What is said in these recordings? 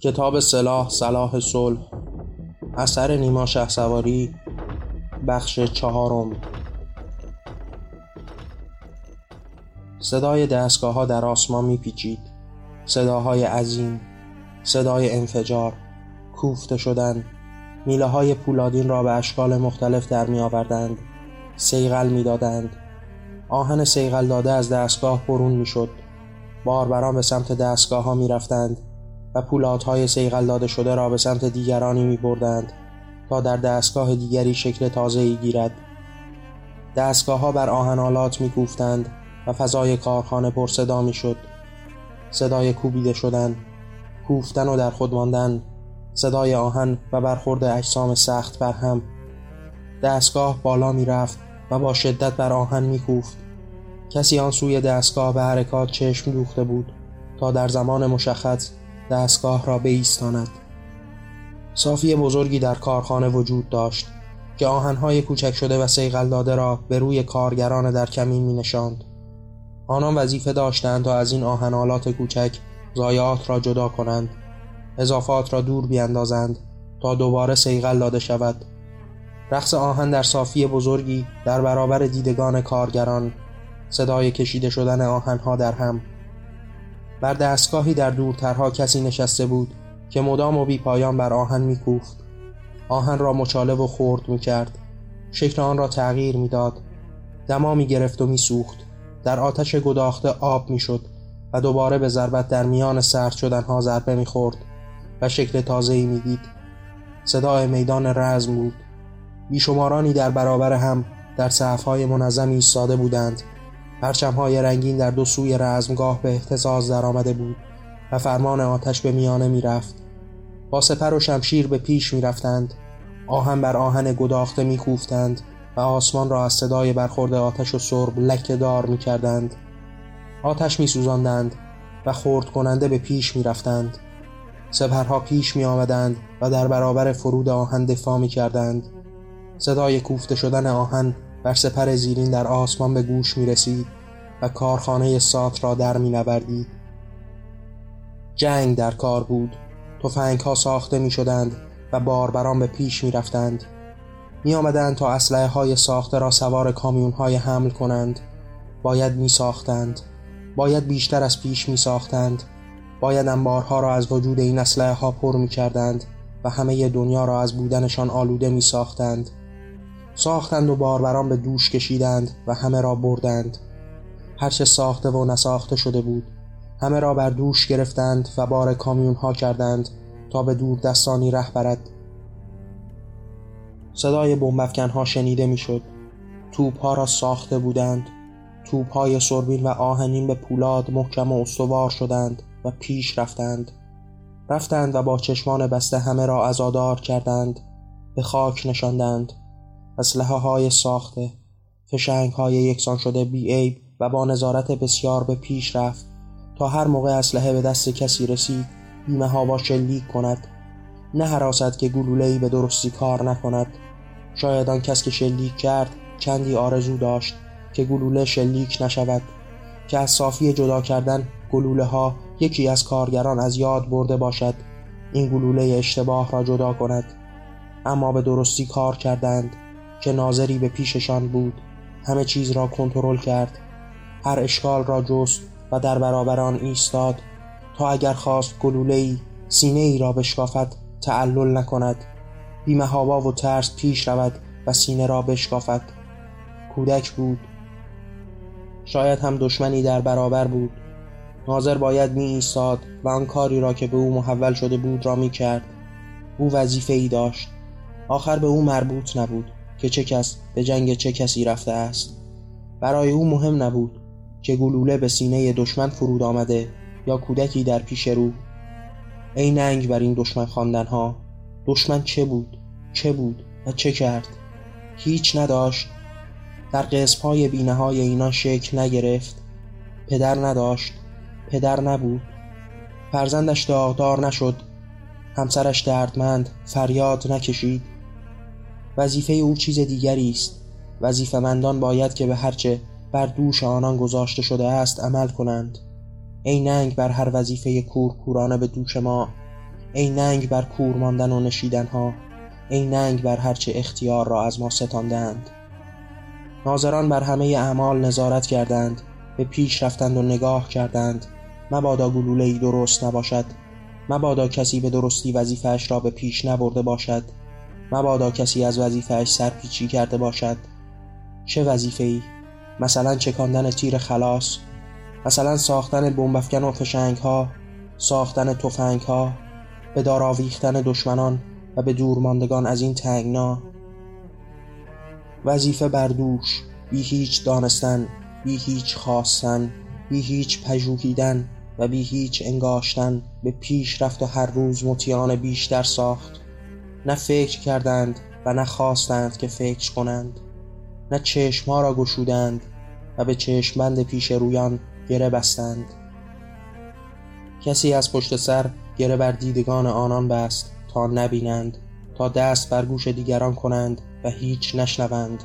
کتاب سلاح سلاح صلح اثر نیما سواری بخش چهارم. صدای دستگاه ها در آسمان میپیچید. صداهای عظیم صدای انفجار کوفته شدن میله های پولادین را به اشکال مختلف در می آوردند سیغل می دادند آهن سیغل داده از دستگاه برون می شد باربران به سمت دستگاه ها می رفتند و پولادهای سیغل داده شده را به سمت دیگرانی می بردند تا در دستگاه دیگری شکل تازه ای گیرد. دستگاه ها بر آهنالات می گفتند و فضای کارخانه پر صدا می شد صدای کوبیده شدن کوفتن و در خود ماندن صدای آهن و برخورد اجسام سخت بر هم. دستگاه بالا می رفت و با شدت بر آهن می کوفت کسی آن سوی دستگاه به حرکات چشم دوخته بود تا در زمان مشخص دستگاه را بایستاند صافی بزرگی در کارخانه وجود داشت که آهنهای کوچک شده و سیغل داده را به روی کارگران در کمین می نشاند. آنان وظیفه داشتند تا از این آهنالات کوچک ضایعات را جدا کنند اضافات را دور بیاندازند تا دوباره سیغل داده شود رقص آهن در صافی بزرگی در برابر دیدگان کارگران صدای کشیده شدن آهنها در هم. بر دستگاهی در دورترها کسی نشسته بود که مدام و بی پایان بر آهن میکوفت. آهن را مچاله و خورد می‌کرد. شکل آن را تغییر می‌داد. دما می گرفت و میسوخت. در آتش گداخته آب می‌شد و دوباره به ضربت در میان سرد شدنها ضربه می‌خورد و شکل تازه‌ای می‌دید. صدای میدان رزم بود. بیشمارانی در برابر هم در صفهای منظم ایستاده بودند. پرچمهای رنگین در دو سوی رزمگاه به احتزاز درآمده بود و فرمان آتش به میانه می‌رفت. با سپر و شمشیر به پیش می‌رفتند. آهن بر آهن گداخته میکوفتند و آسمان را از صدای برخورد آتش و سرب لکه دار می‌کردند. آتش میسوزاندند و خورد کننده به پیش می‌رفتند. سپرها پیش می آمدند و در برابر فرود آهن دفاع می کردند صدای کوفته شدن آهن بر سپر زیرین در آسمان به گوش می رسید و کارخانه سات را در می نوردید. جنگ در کار بود. تفنگ ها ساخته می شدند و باربران به پیش می رفتند می آمدند تا اسلحه های ساخته را سوار کامیون های حمل کنند. باید می ساختند باید بیشتر از پیش می ساختند باید انبارها را از وجود این اسلحه ها پر می کردند و همه دنیا را از بودنشان آلوده می ساختند ساختند و باربران به دوش کشیدند و همه را بردند. هرچه ساخته و نساخته شده بود همه را بر دوش گرفتند و بار کامیون ها کردند تا به دور دستانی ره برد. صدای بمبافکن ها شنیده می‌شد. توپ ها را ساخته بودند. توپ های سربین و آهنین به پولاد محکم و استوار شدند و پیش رفتند. رفتند و با چشمان بسته همه را ازادار کردند. به خاک نشاندند. اسلحه های ساخته فشنگ های یکسان شده بی عیب و با نظارت بسیار به پیش رفت تا هر موقع اسلحه به دست کسی رسید بیمه ها با شلیک کند. نه حراست که گلوله‌ای به درستی کار نکند. شاید آن کس که شلیک کرد چندی آرزو داشت که گلوله شلیک نشود. که از صافی جدا کردن گلوله ها یکی از کارگران از یاد برده باشد. این گلوله اشتباه را جدا کند. اما به درستی کار کردند. که ناظری به پیششان بود همه چیز را کنترل کرد. هر اشکال را جست و در برابر آن ایستاد تا اگر خواست گلوله ای سینه ای را بشکافد تعلل نکند. بیمهابا و ترس پیش رود و سینه را بشکافد. کودک بود. شاید هم دشمنی در برابر بود. ناظر باید می ایستاد و آن کاری را که به او محول شده بود را می کرد او وظیفه ای داشت. آخر به او مربوط نبود. که چه کس به جنگ چه کسی رفته است. برای او مهم نبود که گلوله به سینه دشمن فرود آمده یا کودکی در پیش رو. ای ننگ بر این دشمن خواندن ها دشمن چه بود؟ چه بود و چه کرد؟ هیچ نداشت. در قسم های بینه های اینا شکل نگرفت. پدر نداشت. پدر نبود. فرزندش داغدار نشد. همسرش دردمند فریاد نکشید. وظیفه او چیز دیگری است. وظیفمندان باید که به هرچه بر دوش آنان گذاشته شده است عمل کنند. ای ننگ بر هر وظیفه کورکورانه به دوش ما. ای ننگ بر کور ماندن و نشیدن ها ای ننگ بر هرچه اختیار را از ما ستاندند. ناظران بر همه اعمال نظارت کردند. به پیش رفتند و نگاه کردند. مبادا گلوله ای درست نباشد. مبادا کسی به درستی وظیفهاش را به پیش نبرده باشد. مبادا کسی از وظیفهاش سرپیچی کرده باشد. چه وظیفه ای؟ مثلا چکاندن تیر خلاص مثلا ساختن بمبافکن و فشنگ ها ساختن تفنگ ها به دار آویختن دشمنان و به دورماندگان از این تنگنا. وظیفه بردوش بی هیچ دانستن بی هیچ خواستن بی هیچ پژوهیدن و بی هیچ انگاشتن به پیش رفت و هر روز مطیان بیشتر ساخت. نه فکر کردند و نه خواستند که فکر کنند. نه چشمها را گشودند و به چشمبند پیش رویان گره بستند. کسی از پشت سر گره بر دیدگان آنان بست تا نبینند تا دست بر گوش دیگران کنند و هیچ نشنوند.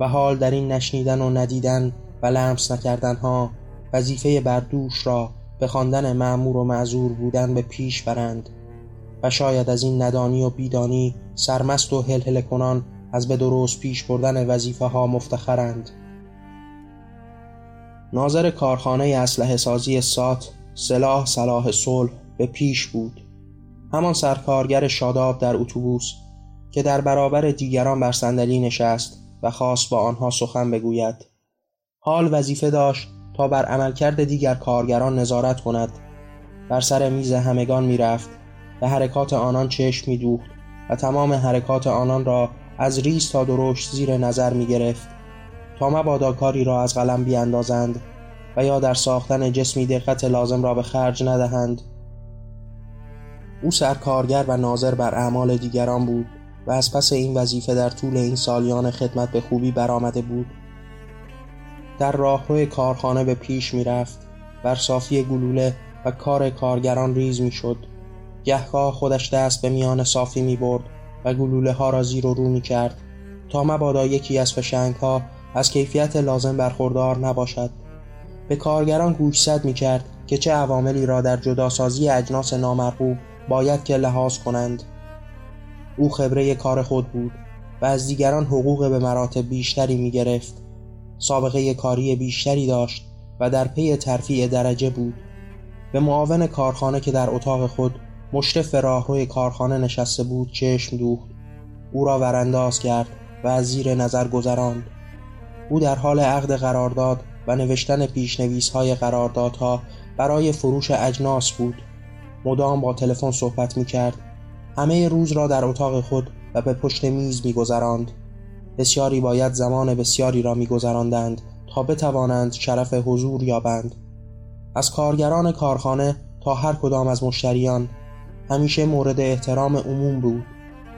و حال در این نشنیدن و ندیدن و لمس نکردن ها وظیفه بردوش را به خواندن معمور و معذور بودن به پیش برند. و شاید از این ندانی و بیدانی سرمست و هل کنان از به درست پیش بردن وظیفه ها مفتخرند. ناظر کارخانه اسلحه سازی سات سلاح صلاح صلح به پیش بود. همان سرکارگر شاداب در اتوبوس که در برابر دیگران بر صندلی نشست و خواست با آنها سخن بگوید. حال وظیفه داشت تا بر عملکرد دیگر کارگران نظارت کند. بر سر میز همگان می‌رفت. به حرکات آنان چشم میدوخت و تمام حرکات آنان را از ریز تا درشت زیر نظر می گرفت تا مبادا کاری را از قلم بیاندازند و یا در ساختن جسمی دقت لازم را به خرج ندهند. او سرکارگر و ناظر بر اعمال دیگران بود و از پس این وظیفه در طول این سالیان خدمت به خوبی برآمده بود. در راهروی کارخانه به پیش می‌رفت. بر صافی گلوله و کار کارگران ریز می‌شد. گهگاه خودش دست به میان صافی می برد و گلوله ها را زیر و رو می کرد تا مبادا یکی از فشنگ ها از کیفیت لازم برخوردار نباشد. به کارگران گوشزد می کرد که چه عواملی را در جداسازی اجناس نامرغوب باید که لحاظ کنند. او خبره کار خود بود و از دیگران حقوق به مراتب بیشتری می گرفت سابقه کاری بیشتری داشت و در پی ترفیع درجه بود. به معاون کارخانه که در اتاق خود مشرف راهروی کارخانه نشسته بود چشم دوخت. او را ورانداز کرد و از زیر نظر گذراند. او در حال عقد قرارداد و نوشتن پیشنویس های قراردادها برای فروش اجناس بود. مدام با تلفن صحبت می کرد همه روز را در اتاق خود و به پشت میز می گذراند. بسیاری باید زمان بسیاری را می گذراندند تا بتوانند شرف حضور یابند. از کارگران کارخانه تا هر کدام از مشتریان همیشه مورد احترام عموم بود.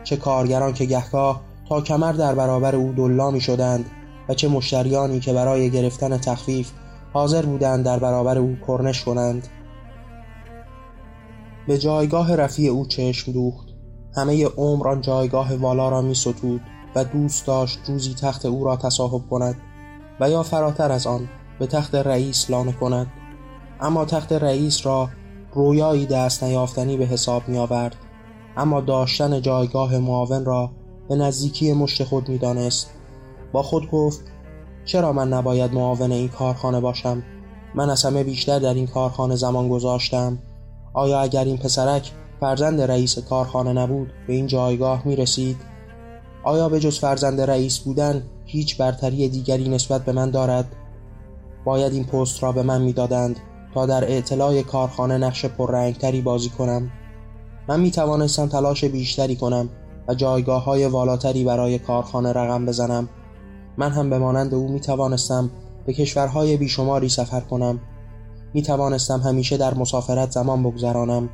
چه کارگران که گهگاه تا کمر در برابر او دلا می شدند و چه مشتریانی که برای گرفتن تخفیف حاضر بودند در برابر او کرنش کنند. به جایگاه رفیع او چشم دوخت. همه عمر آن جایگاه والا را می ستود و دوست داشت روزی تخت او را تصاحب کند و یا فراتر از آن به تخت رئیس لانه کند. اما تخت رئیس را رویایی دست نیافتنی به حساب می آورد اما داشتن جایگاه معاون را به نزدیکی مشت خود می دانست. با خود گفت چرا من نباید معاون این کارخانه باشم من از همه بیشتر در این کارخانه زمان گذاشتم آیا اگر این پسرک فرزند رئیس کارخانه نبود به این جایگاه می رسید؟ آیا به جز فرزند رئیس بودن هیچ برتری دیگری نسبت به من دارد؟ باید این پست را به من می‌دادند تا در اعتلاع کارخانه نقش پررنگتری بازی کنم. من می توانستم تلاش بیشتری کنم و جایگاه های والاتری برای کارخانه رقم بزنم. من هم به مانند او می توانستم به کشورهای بیشماری سفر کنم. می توانستم همیشه در مسافرت زمان بگذرانم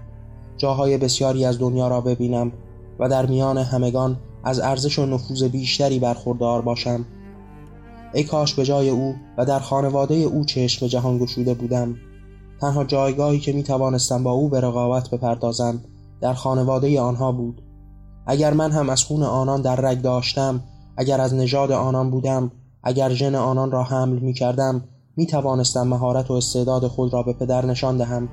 جاهای بسیاری از دنیا را ببینم و در میان همگان از ارزش و نفوذ بیشتری برخوردار باشم. ای کاش به جای او و در خانواده او چشم جهان گشوده بودم. تنها جایگاهی که می توانستم با او به رقابت بپردازم در خانواده آنها بود. اگر من هم از خون آنان در رگ داشتم اگر از نژاد آنان بودم اگر ژن آنان را حمل می کردم می توانستم مهارت و استعداد خود را به پدر نشان دهم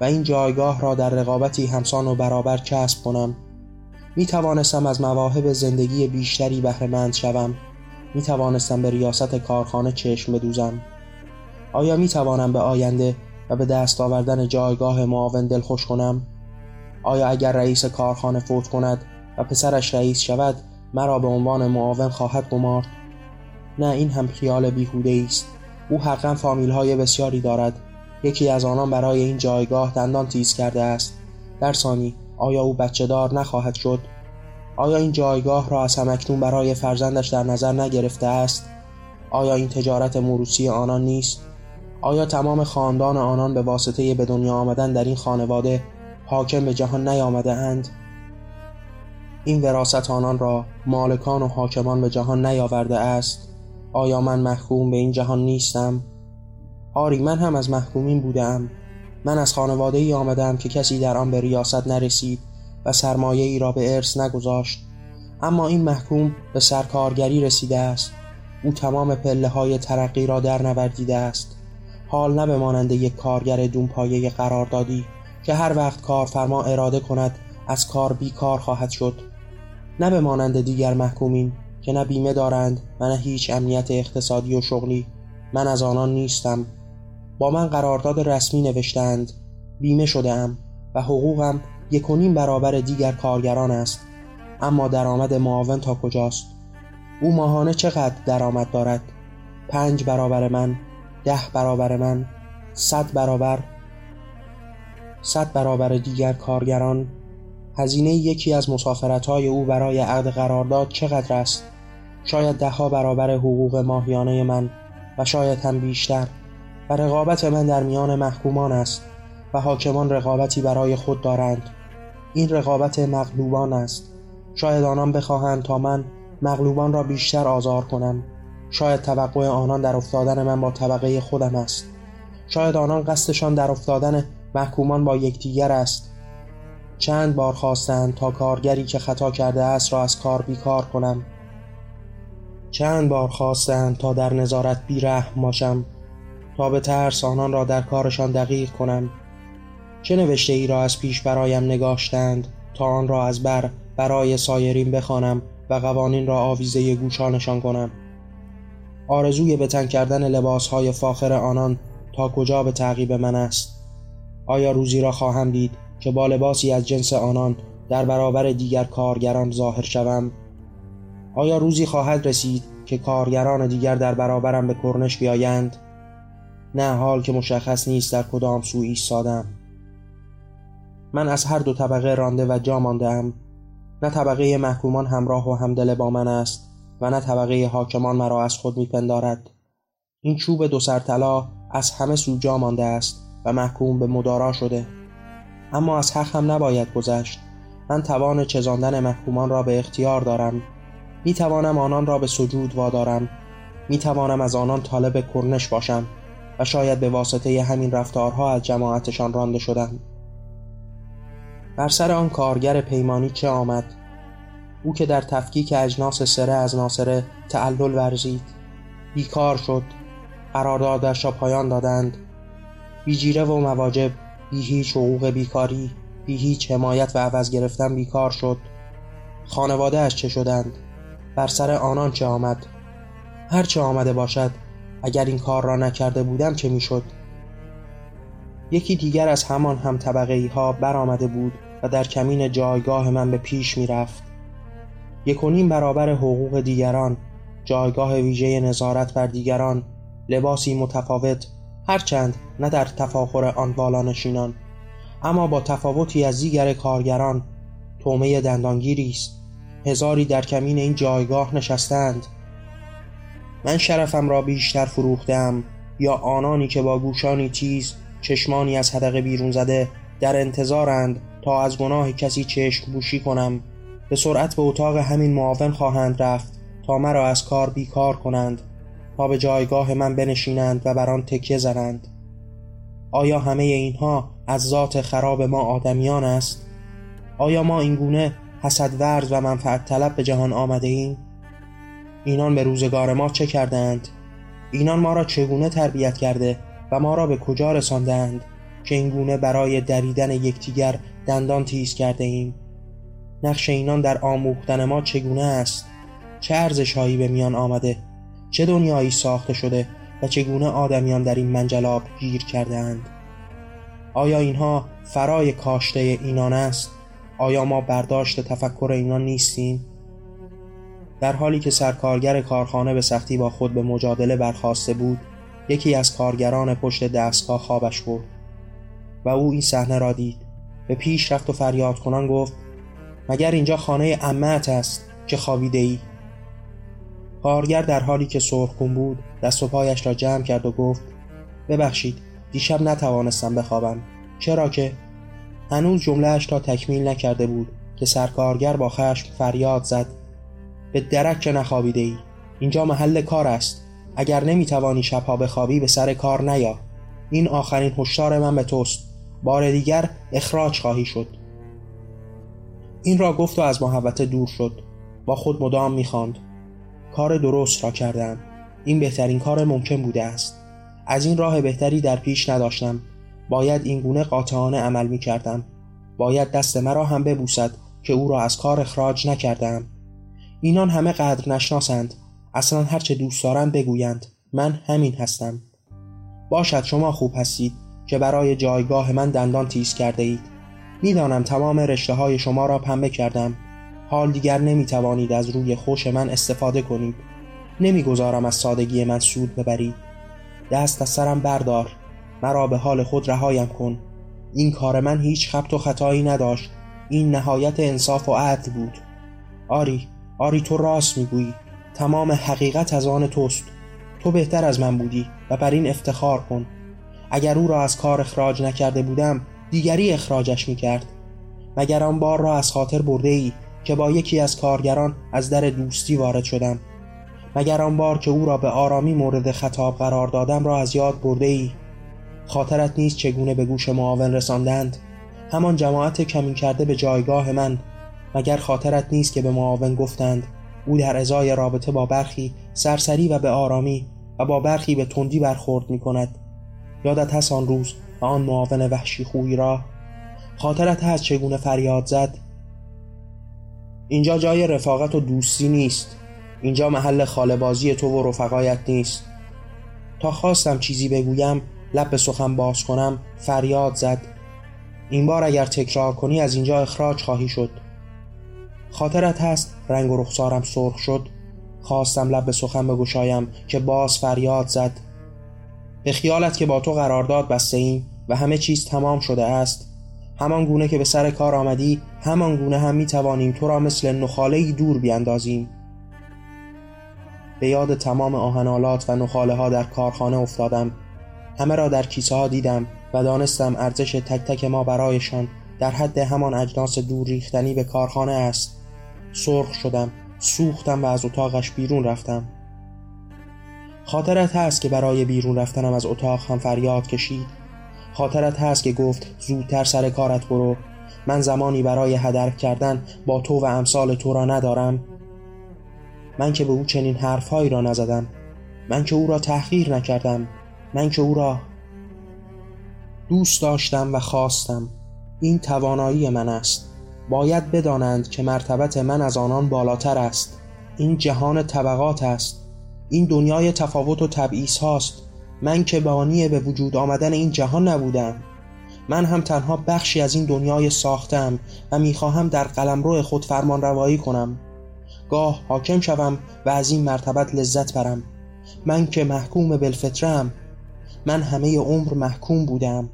و این جایگاه را در رقابتی همسان و برابر کسب کنم. می توانستم از مواهب زندگی بیشتری بهرهمند شوم. می توانستم به ریاست کارخانه چشم بدوزم. آیا می توانم به آینده و به دست آوردن جایگاه معاون دلخوش کنم. آیا اگر رئیس کارخانه فوت کند و پسرش رئیس شود مرا به عنوان معاون خواهد گمارد؟ نه این هم خیال بیهوده است. او حقا فامیل های بسیاری دارد. یکی از آنان برای این جایگاه دندان تیز کرده است. در ثانی آیا او بچه دار نخواهد شد؟ آیا این جایگاه را از همکنون برای فرزندش در نظر نگرفته است؟ آیا این تجارت موروسی آنان نیست؟ آیا تمام خاندان آنان به واسطه به دنیا آمدن در این خانواده حاکم به جهان نیامده اند؟ این وراست آنان را مالکان و حاکمان به جهان نیاورده است؟ آیا من محکوم به این جهان نیستم؟ آری من هم از محکومین بودم من از خانواده ای آمدم که کسی در آن به ریاست نرسید و سرمایه ای را به ارث نگذاشت. اما این محکوم به سرکارگری رسیده است. او تمام پله های ترقی را در نوردیده است. حال نه به مانند یک کارگر دونپایه قراردادی که هر وقت کارفرما اراده کند از کار بیکار خواهد شد. نه به مانند دیگر محکومین که نه بیمه دارند و نه هیچ امنیت اقتصادی و شغلی. من از آنان نیستم. با من قرارداد رسمی نوشتند بیمه شده و حقوقم یک برابر دیگر کارگران است. اما درآمد معاون تا کجاست؟ او ماهانه چقدر درآمد دارد؟ پنج برابر من. ده برابر من صد برابر صد برابر دیگر کارگران. هزینه یکی از مسافرتهای او برای عقد قرارداد چقدر است؟ شاید دهها برابر حقوق ماهیانه من و شاید هم بیشتر. و رقابت من در میان محکومان است و حاکمان رقابتی برای خود دارند. این رقابت مغلوبان است. شاید آنان بخواهند تا من مغلوبان را بیشتر آزار کنم. شاید توقع آنان در افتادن من با طبقه خودم است. شاید آنان قصدشان در افتادن محکومان با یکدیگر است. چند بار خواستند تا کارگری که خطا کرده است را از کار بیکار کنم. چند بار خواستند تا در نظارت بیرحم باشم. تا به ترس آنان را در کارشان دقیق کنم. چه نوشته ای را از پیش برایم نگاشتند تا آن را از بر برای سایرین بخوانم و قوانین را آویزه گوشانشان کنم؟ آرزوی به تن کردن لباسهای فاخر آنان تا کجا به تعقیب من است؟ آیا روزی را خواهم دید که با لباسی از جنس آنان در برابر دیگر کارگران ظاهر شوم؟ آیا روزی خواهد رسید که کارگران دیگر در برابرم به کرنش بیایند؟ نه حال که مشخص نیست در کدام سو ایستادم. من از هر دو طبقه رانده و جا مانده نه طبقه محکومان همراه و همدل با من است. نه طبقه حاکمان مرا از خود میپندارد. این چوب دو سرطلا از همه سو جا مانده است و محکوم به مدارا شده. اما از حق هم نباید گذشت. من توان چزاندن محکومان را به اختیار دارم. می توانم آنان را به سجود وادارم. می توانم از آنان طالب کرنش باشم و شاید به واسطه همین رفتارها از جماعتشان رانده شدم. بر سر آن کارگر پیمانی چه آمد؟ او که در تفکیک اجناس سره از ناصره تعلل ورزید. بیکار شد. قراردادش را پایان دادند. بیجیره و مواجب بی هیچ حقوق بیکاری بی هیچ حمایت و عوض گرفتن بیکار شد. خانواده اش چه شدند؟ بر سر آنان چه آمد؟ هر چه آمده باشد اگر این کار را نکرده بودم چه می‌شد؟ یکی دیگر از همان هم طبقه ها برآمده بود و در کمین جایگاه من به پیش می‌رفت. یک و نیم برابر حقوق دیگران جایگاه ویژه نظارت بر دیگران لباسی متفاوت هرچند نه در تفاخر آن بالانشینان اما با تفاوتی از دیگر کارگران تومه دندانگیری است. هزاری در کمین این جایگاه نشستند. من شرفم را بیشتر فروختم یا آنانی که با گوشانی تیز چشمانی از حدقه بیرون زده در انتظارند تا از گناه کسی چشم بوشی کنم. به سرعت به اتاق همین معاون خواهند رفت تا مرا از کار بیکار کنند تا به جایگاه من بنشینند و بر آن تکیه زنند. آیا همه اینها از ذات خراب ما آدمیان است؟ آیا ما اینگونه حسد ورز و منفعت طلب به جهان آمده ایم؟ اینان به روزگار ما چه کردند اینان ما را چگونه تربیت کرده و ما را به کجا رساندند که اینگونه برای دریدن یکدیگر دندان تیز کرده ایم؟ نقش اینان در آموختن ما چگونه است؟ چه ارزشهایی به میان آمده؟ چه دنیایی ساخته شده و چگونه آدمیان در این منجلاب گیر کردهاند؟ آیا اینها فرای کاشته اینان است؟ آیا ما برداشت تفکر اینان نیستیم؟ در حالی که سرکارگر کارخانه به سختی با خود به مجادله برخواسته بود یکی از کارگران پشت دستگاه خوابش برد و او این صحنه را دید. به پیش رفت و فریاد کنان گفت مگر اینجا خانه امت است که خوابیده ای؟ کارگر در حالی که سرخکون بود دست و پایش را جمع کرد و گفت ببخشید دیشب نتوانستم بخوابم. چرا که؟ هنوز جملهش تا تکمیل نکرده بود که سرکارگر با خشم فریاد زد. به درک که نخوابیده ای. اینجا محل کار است. اگر نمی‌توانی شبها بخوابی به سر کار نیا. این آخرین هشدار من به توست. بار دیگر اخراج خواهی شد. این را گفت و از محبت دور شد. با خود مدام می‌خواند. کار درست را کردم. این بهترین کار ممکن بوده است. از این راه بهتری در پیش نداشتم. باید این گونه قاطعانه عمل می کردم باید دست مرا هم ببوسد که او را از کار اخراج نکردم. اینان همه قدر نشناسند. اصلا هرچه دوست دارند بگویند. من همین هستم. باشد شما خوب هستید که برای جایگاه من دندان تیز کرده اید می‌دانم تمام رشته های شما را پنبه کردم. حال دیگر نمی توانید از روی خوش من استفاده کنید. نمی‌گذارم از سادگی من سود ببرید. دست از سرم بردار. مرا به حال خود رهایم کن. این کار من هیچ خبت و خطایی نداشت. این نهایت انصاف و عدل بود. آری آری تو راست می‌گویی. تمام حقیقت از آن توست. تو بهتر از من بودی و بر این افتخار کن. اگر او را از کار اخراج نکرده بودم دیگری اخراجش می‌کرد. مگر آن بار را از خاطر برده ای که با یکی از کارگران از در دوستی وارد شدم؟ مگر آن بار که او را به آرامی مورد خطاب قرار دادم را از یاد برده ای خاطرت نیست چگونه به گوش معاون رساندند؟ همان جماعت کمین کرده به جایگاه من. مگر خاطرت نیست که به معاون گفتند او در ازای رابطه با برخی سرسری و به آرامی و با برخی به تندی برخورد می کند یادت هست آن روز آن معاون وحشی خوی را. خاطرت هست چگونه فریاد زد؟ اینجا جای رفاقت و دوستی نیست. اینجا محل خالبازی تو و رفقایت نیست. تا خواستم چیزی بگویم لب به سخن باز کنم فریاد زد. این بار اگر تکرار کنی از اینجا اخراج خواهی شد. خاطرت هست رنگ و رخسارم سرخ شد. خواستم لب به سخن بگشایم که باز فریاد زد. به خیالت که با تو قرارداد بسته ایم. و همه چیز تمام شده است. همان گونه که به سر کار آمدی همان گونه هم می توانیم تو را مثل نخاله دور بیاندازیم. به یاد تمام آهنالات و نخاله ها در کارخانه افتادم. همه را در کیسه ها دیدم و دانستم ارزش تک تک ما برایشان در حد همان اجناس دور ریختنی به کارخانه است. سرخ شدم سوختم و از اتاقش بیرون رفتم. خاطرت هست که برای بیرون رفتنم از اتاق هم فریاد کشید. خاطرت هست که گفت زودتر سر کارت برو. من زمانی برای هدر کردن با تو و امثال تو را ندارم. من که به او چنین حرفهایی را نزدم. من که او را تحقیر نکردم. من که او را دوست داشتم و خواستم. این توانایی من است. باید بدانند که مرتبت من از آنان بالاتر است. این جهان طبقات است. این دنیای تفاوت و تبعیض هاست. من که بانی به وجود آمدن این جهان نبودم. من هم تنها بخشی از این دنیای ساختم و می‌خواهم در قلمرو خود فرمان روایی کنم. گاه حاکم شوم و از این مرتبت لذت برم. من که محکوم بالفطرم من همه عمر محکوم بودم.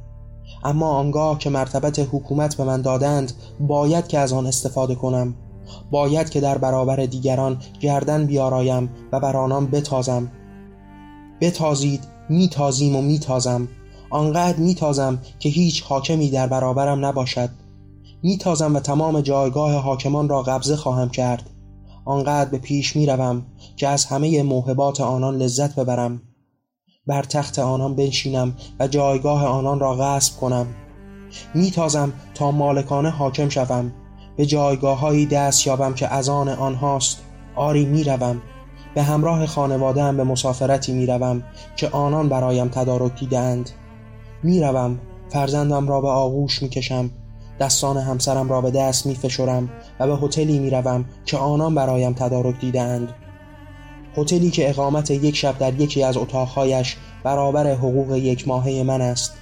اما آنگاه که مرتبت حکومت به من دادند باید که از آن استفاده کنم. باید که در برابر دیگران گردن بیارایم و بر آنان بتازم. بتازید میتازیم و میتازم. آنقدر میتازم که هیچ حاکمی در برابرم نباشد. میتازم و تمام جایگاه حاکمان را قبضه خواهم کرد. آنقدر به پیش می‌روم که از همه موهبات آنان لذت ببرم. بر تخت آنان بنشینم و جایگاه آنان را غصب کنم. میتازم تا مالکانه حاکم شوم. به جایگاه هایی دست یابم که از آن آنهاست. آری می‌روم. به همراه خانواده هم به مسافرتی می‌روم که آنان برایم تدارک دیدند می‌روم فرزندم را به آغوش می‌کشم دستان همسرم را به دست میفشرم و به هتلی می‌روم که آنان برایم تدارک دیدند هتلی که اقامت یک شب در یکی از اتاقهایش برابر حقوق یک ماهه من است.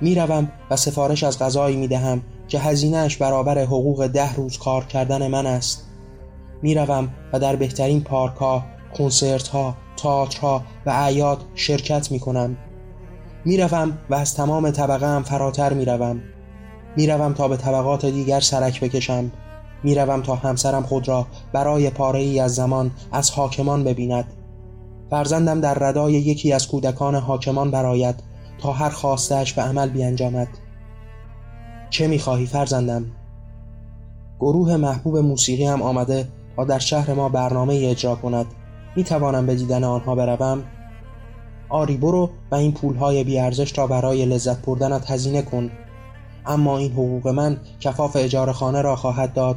می‌روم و سفارش از غذایی می‌دهم که هزینهش برابر حقوق ده روز کار کردن من است. می‌روم و در بهترین پارکها، کنسرتها، تئاترها و اعیاد شرکت می‌کنم. می‌روم و از تمام طبقه هم فراتر می‌روم. می‌روم تا به طبقات دیگر سرک بکشم. می‌روم تا همسرم خود را برای پاره ای از زمان از حاکمان ببیند. فرزندم در ردای یکی از کودکان حاکمان براید تا هر خواستش به عمل بیانجامد. چه می‌خواهی فرزندم؟ گروه محبوب موسیقی هم آمده تا در شهر ما برنامه اجرا کند. می توانم به دیدن آنها بروم؟ آری برو و این پولهای بیارزش را برای لذت بردنت هزینه کن. اما این حقوق من کفاف اجاره خانه را خواهد داد.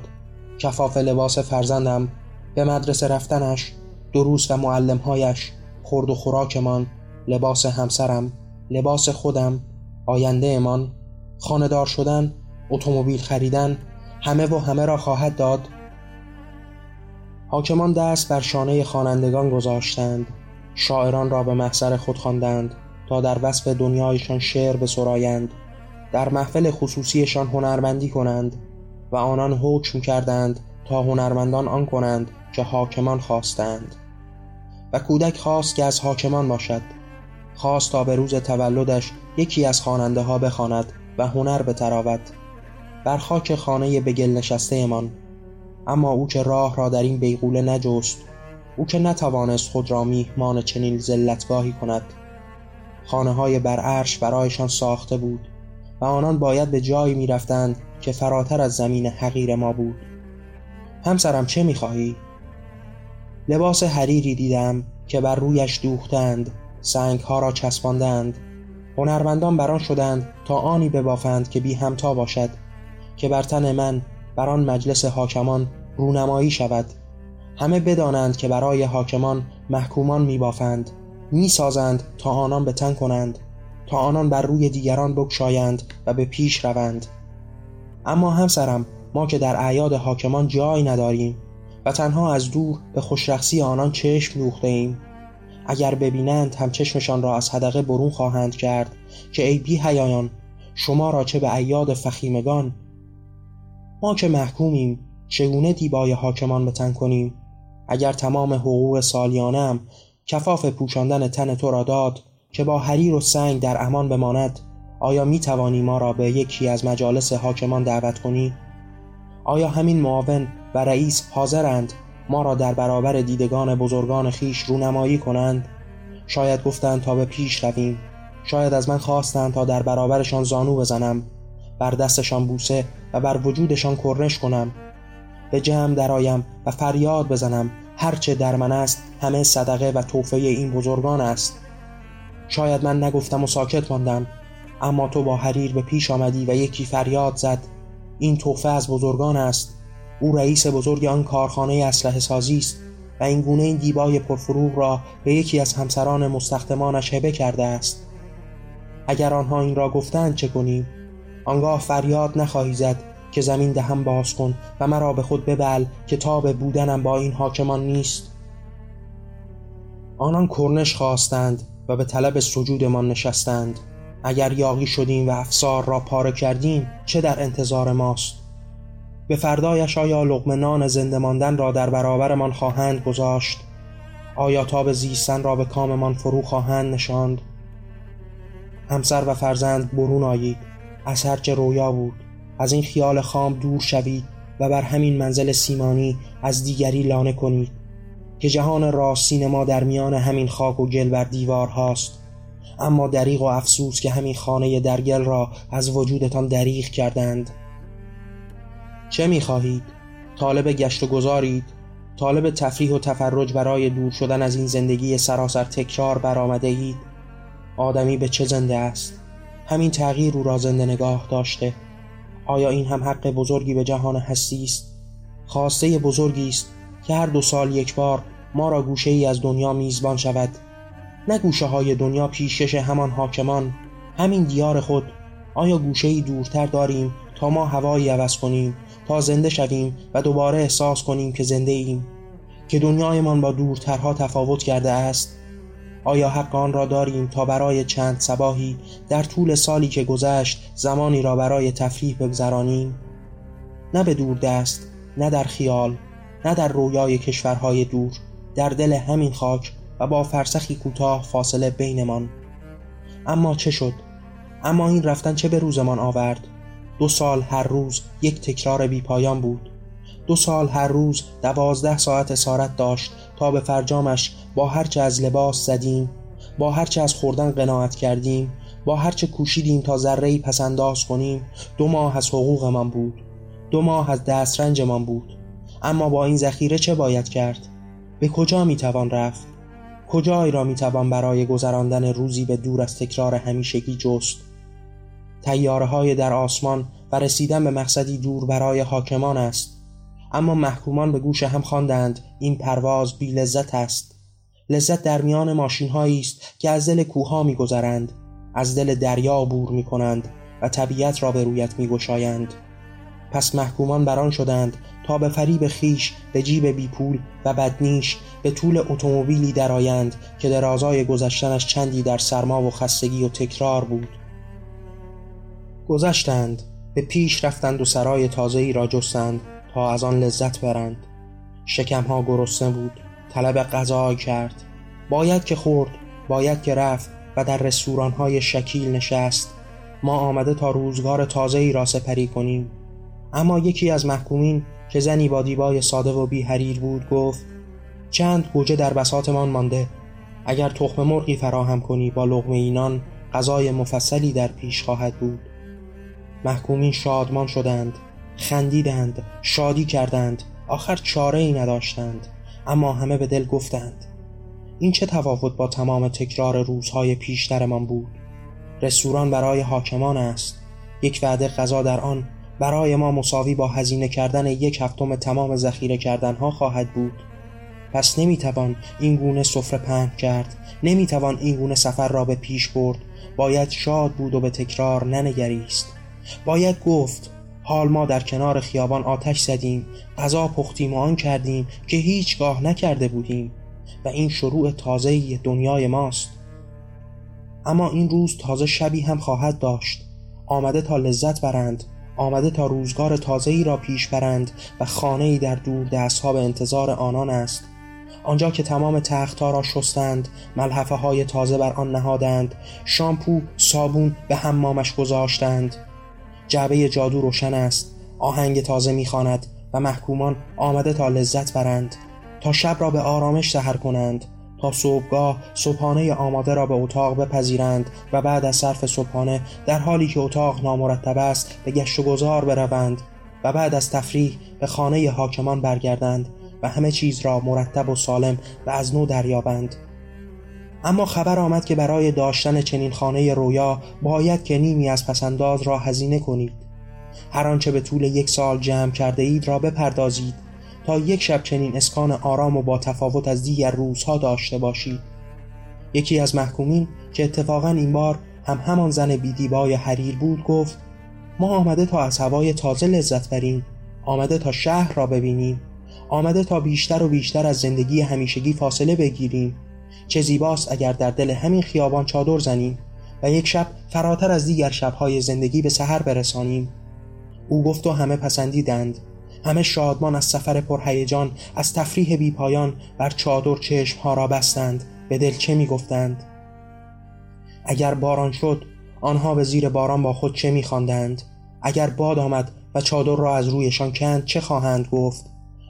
کفاف لباس فرزندم به مدرسه رفتنش دروس و معلمهایش خورد و خوراکمان لباس همسرم لباس خودم آینده امان خاندار شدن اتومبیل خریدن همه و همه را خواهد داد. حاکمان دست بر شانه خوانندگان گذاشتند. شاعران را به محضر خود خواندند تا در وصف دنیایشان شعر بسرایند. در محفل خصوصیشان هنرمندی کنند و آنان حکم کردند تا هنرمندان آن کنند که حاکمان خواستند. و کودک خواست که از حاکمان باشد. خواست تا به روز تولدش یکی از خواننده ها بخواند و هنر بتراود. بر خاک خانه بگل نشسته من اما او که راه را در این بیغوله نجست او که نتوانست خود را میهمان چنین زلتگاهی کند. خانه های بر عرش برایشان ساخته بود و آنان باید به جایی می‌رفتند که فراتر از زمین حقیر ما بود. همسرم چه می‌خواهی؟ لباس حریری دیدم که بر رویش دوختند سنگ ها را چسباندند. هنرمندان بران شدند تا آنی ببافند که بی همتا باشد که بر تن من بر آن مجلس حاکمان رونمایی شود. همه بدانند که برای حاکمان محکومان میبافند می‌سازند تا آنان به تن کنند تا آنان بر روی دیگران بکشایند و به پیش روند. اما همسرم ما که در اعیاد حاکمان جای نداریم و تنها از دور به خوشرخصی آنان چشم دوخته ایم اگر ببینند هم چشمشان را از حدقه برون خواهند کرد که ای بی حیایان شما را چه به ایاد فخیمگان؟ ما که محکومیم چگونه دیبای حاکمان بتن کنیم؟ اگر تمام حقوق سالیانم کفاف پوشاندن تن تو را داد که با حریر و سنگ در امان بماند آیا می توانی ما را به یکی از مجالس حاکمان دعوت کنی؟ آیا همین معاون و رئیس حاضرند ما را در برابر دیدگان بزرگان خیش رونمایی کنند؟ شاید گفتند تا به پیش رویم. شاید از من خواستند تا در برابرشان زانو بزنم. بر دستشان بوسه و بر وجودشان کرنش کنم. به جمع درایم و فریاد بزنم. هرچه در من است همه صدقه و توفه این بزرگان است. شاید من نگفتم و ساکت ماندم اما تو با حریر به پیش آمدی و یکی فریاد زد. این توفه از بزرگان است. او رئیس بزرگ آن کارخانه اسلحه سازی است و این گونه این دیبای پرفروغ را به یکی از همسران مستخدمانش هبه کرده است. اگر آنها این را گفتند چه کنیم؟ آنگاه فریاد نخواهی زد. که زمین دهم باز کن و مرا به خود ببل که تاب بودنم با این حاکمان نیست. آنان کرنش خواستند و به طلب سجودمان نشستند. اگر یاقی شدیم و افسار را پاره کردیم چه در انتظار ماست؟ به فردایش آیا لقمه نان زنده ماندن را در برابرمان خواهند گذاشت؟ آیا تاب زیستن را به کاممان فرو خواهند نشاند؟ همسر و فرزند برون آیید. از هرچه رویا بود. از این خیال خام دور شوید و بر همین منزل سیمانی از دیگری لانه کنید که جهان راستین ما در میان همین خاک و گل بر دیوار هاست اما دریغ و افسوس که همین خانه درگل را از وجودتان دریغ کردند چه می‌خواهید؟ طالب گشت و گذارید؟ طالب تفریح و تفرج برای دور شدن از این زندگی سراسر تکرار برآمده اید؟ آدمی به چه زنده است؟ همین تغییر او را زنده نگاه داشته آیا این هم حق بزرگی به جهان هستی است؟ خواسته بزرگی است که هر دو سال یک بار ما را گوشه ای از دنیا میزبان شود. نه گوشه های دنیا پیشکش همان حاکمان همین دیار خود. آیا گوشه ای دورتر داریم تا ما هوایی عوض کنیم تا زنده شویم و دوباره احساس کنیم که زنده ایم؟ که دنیایمان با دورترها تفاوت کرده است؟ آیا حق آن را داریم تا برای چند سباهی در طول سالی که گذشت زمانی را برای تفریح بگذرانیم؟ نه به دور دست نه در خیال نه در رویای کشورهای دور در دل همین خاک و با فرسخی کوتاه فاصله بینمان. اما چه شد؟ اما این رفتن چه به روزمان آورد؟ دو سال هر روز یک تکرار بی پایان بود. دو سال هر روز دوازده ساعت اسارت داشت تا به فرجامش با هرچه از لباس زدیم با هرچه از خوردن قناعت کردیم با هرچه کوشیدیم تا ذره پسنداز کنیم دو ماه از حقوقمان بود دو ماه از دسترنجمان بود. اما با این ذخیره چه باید کرد؟ به کجا می‌توان رفت؟ کجایی را می‌توان برای گذراندن روزی به دور از تکرار همیشگی جست؟ تیاره های در آسمان و رسیدن به مقصدی دور برای حاکمان است. اما محکومان به گوش هم خواندند این پرواز بی لذت است. لذت در میان ماشین است که از دل کوها میگذرند از دل دریا عبور می کنند و طبیعت را به رویت می گشایند. پس محکومان بران شدند تا به فریب خیش به جیب بیپول و بدنیش به طول اتومبیلی درآیند که درازای گذشتنش چندی در سرما و خستگی و تکرار بود. گذشتند به پیش رفتند و سرای تازه‌ای را جستند. تا از آن لذت برند. شکمها گرسنه بود طلب غذا کرد. باید که خورد باید که رفت و در رستورانهای شکیل نشست. ما آمده تا روزگار تازه‌ای را سپری کنیم. اما یکی از محکومین که زنی با دیبای ساده و بی حریر بود گفت چند گوجه در بساتمان مانده. اگر تخم مرغی فراهم کنی با لغمه اینان غذای مفصلی در پیش خواهد بود. محکومین شادمان شدند. خندیدند شادی کردند آخر چاره ای نداشتند اما همه به دل گفتند. این چه تفاوت با تمام تکرار روزهای پیشترمان بود؟ رستوران برای حاکمان است. یک وعده غذا در آن برای ما مساوی با هزینه کردن یک هفتم تمام ذخیره کردنها خواهد بود. پس نمی‌توان این گونه سفره پهن کرد نمی‌توان این گونه سفر را به پیش برد. باید شاد بود و به تکرار ننگریست. باید گفت حال ما در کنار خیابان آتش زدیم غذا پختیم و آن کردیم که هیچگاه نکرده بودیم و این شروع تازه دنیای ماست. اما این روز تازه شبی هم خواهد داشت. آمده تا لذت برند آمده تا روزگار تازه‌ای را پیش برند و خانه‌ای در دور دستها به انتظار آنان است. آنجا که تمام تختها را شستند ملحفه های تازه بر آن نهادند شامپو صابون به حمامش گذاشتند. جعبه جادو روشن است. آهنگ تازه می‌خواند و محکومان آمده تا لذت برند. تا شب را به آرامش سهر کنند. تا صبحگاه صبحانه آماده را به اتاق بپذیرند و بعد از صرف صبحانه در حالی که اتاق نامرتب است به گشت و گذار بروند و بعد از تفریح به خانه حاکمان برگردند و همه چیز را مرتب و سالم و از نو دریابند. اما خبر آمد که برای داشتن چنین خانه رویا باید که نیمی از پسنداز را هزینه کنید. هر آنچه به طول یک سال جمع کرده اید را بپردازید تا یک شب چنین اسکان آرام و با تفاوت از دیگر روزها داشته باشید. یکی از محکومین که اتفاقا این بار هم همان زن بیدیبای حریر بود گفت ما آمده تا از هوای تازه لذت بریم آمده تا شهر را ببینیم آمده تا بیشتر و بیشتر از زندگی همیشگی فاصله بگیریم. چه زیباست اگر در دل همین خیابان چادر زنیم و یک شب فراتر از دیگر شبهای زندگی به سحر برسانیم. او گفت و همه پسندیدند. همه شادمان از سفر پرهیجان از تفریح بی پایان بر چادر چشم ها را بستند. به دل چه می گفتند؟ اگر باران شد آنها به زیر باران با خود چه می خواندند؟ اگر باد آمد و چادر را از رویشان کند چه خواهند گفت؟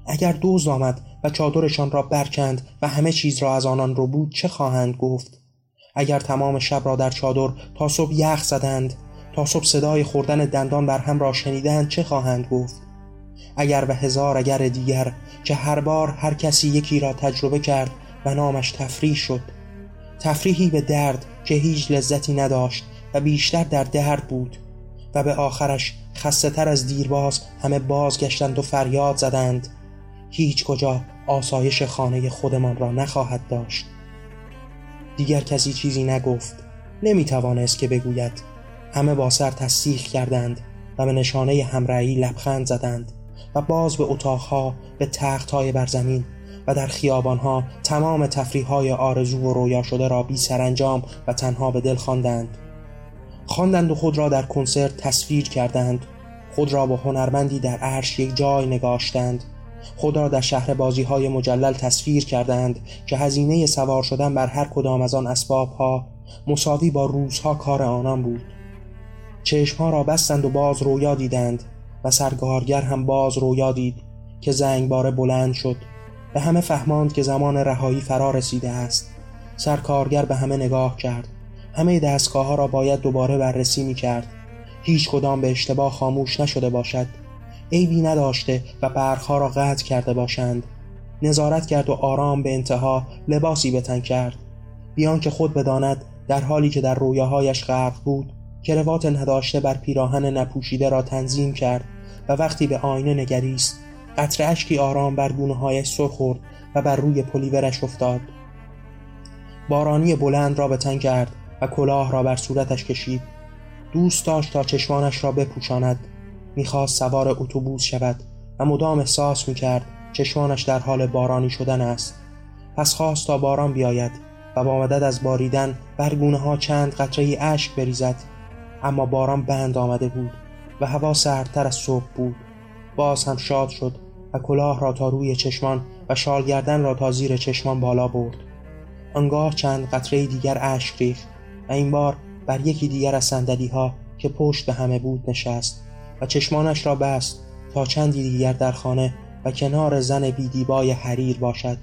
اگر دوز آمد و چادرشان را برکند و همه چیز را از آنان رو بود چه خواهند گفت؟ اگر تمام شب را در چادر تا صبح یخ زدند تا صبح صدای خوردن دندان بر هم را شنیدند چه خواهند گفت؟ اگر و هزار اگر دیگر که هر بار هر کسی یکی را تجربه کرد و نامش تفریح شد. تفریحی به درد که هیچ لذتی نداشت و بیشتر در درد بود و به آخرش خسته تر از دیرباز همه بازگشتند و فریاد زدند. هیچ کجا آسایش خانه خودمان را نخواهد داشت. دیگر کسی چیزی نگفت نمی توانست که بگوید. همه با سر تصدیق کردند و به نشانه همرایی لبخند زدند و باز به اتاقها به تختهای برزمین و در خیابانها تمام تفریحهای آرزو و رویا شده را بی سرانجام و تنها به دل خواندند. خواندند و خود را در کنسرت تصویر کردند. خود را با هنرمندی در عرش یک جای نگاشتند. خود را در شهر بازی های مجلل تصویر کردند که هزینه سوار شدن بر هر کدام از آن اسباب ها مساوی با روزها کار آنان بود. چشمها را بستند و باز رویا دیدند و سرگارگر هم باز رویا دید که زنگباره بلند شد. به همه فهماند که زمان رهایی فرا رسیده است. سرکارگر به همه نگاه کرد. همه دستگاه ها را باید دوباره بررسی می کرد هیچ کدام به اشتباه خاموش نشده باشد. عیبی نداشته و برخها را قطع کرده باشند. نظارت کرد و آرام به انتها لباسی به تن کرد. بیان که خود بداند در حالی که در رویاهایش غرق بود کروات نداشته بر پیراهن نپوشیده را تنظیم کرد و وقتی به آینه نگریست قطر اشکی آرام بر گونه هایش سر خورد و بر روی پلیورش افتاد. بارانی بلند را به تن کرد و کلاه را بر صورتش کشید. دوست داشت تا چشمانش را بپوشاند. می‌خواست سوار اتوبوس شود و مدام احساس می‌کرد چشمانش در حال بارانی شدن است. پس خواست تا باران بیاید و با مدد از باریدن بر ها چند قطره اشک بریزد. اما باران بند آمده بود و هوا سردتر از صبح بود. باز هم شاد شد و کلاه را تا روی چشمان و شالگردن را تا زیر چشمان بالا برد. آنگاه چند قطره دیگر اشک ریخت و این بار بر یکی دیگر از صندلی ها که پشت به همه بود نشست. و چشمانش را بست تا چندی دیگر در خانه و کنار زن بیدیبای حریر باشد.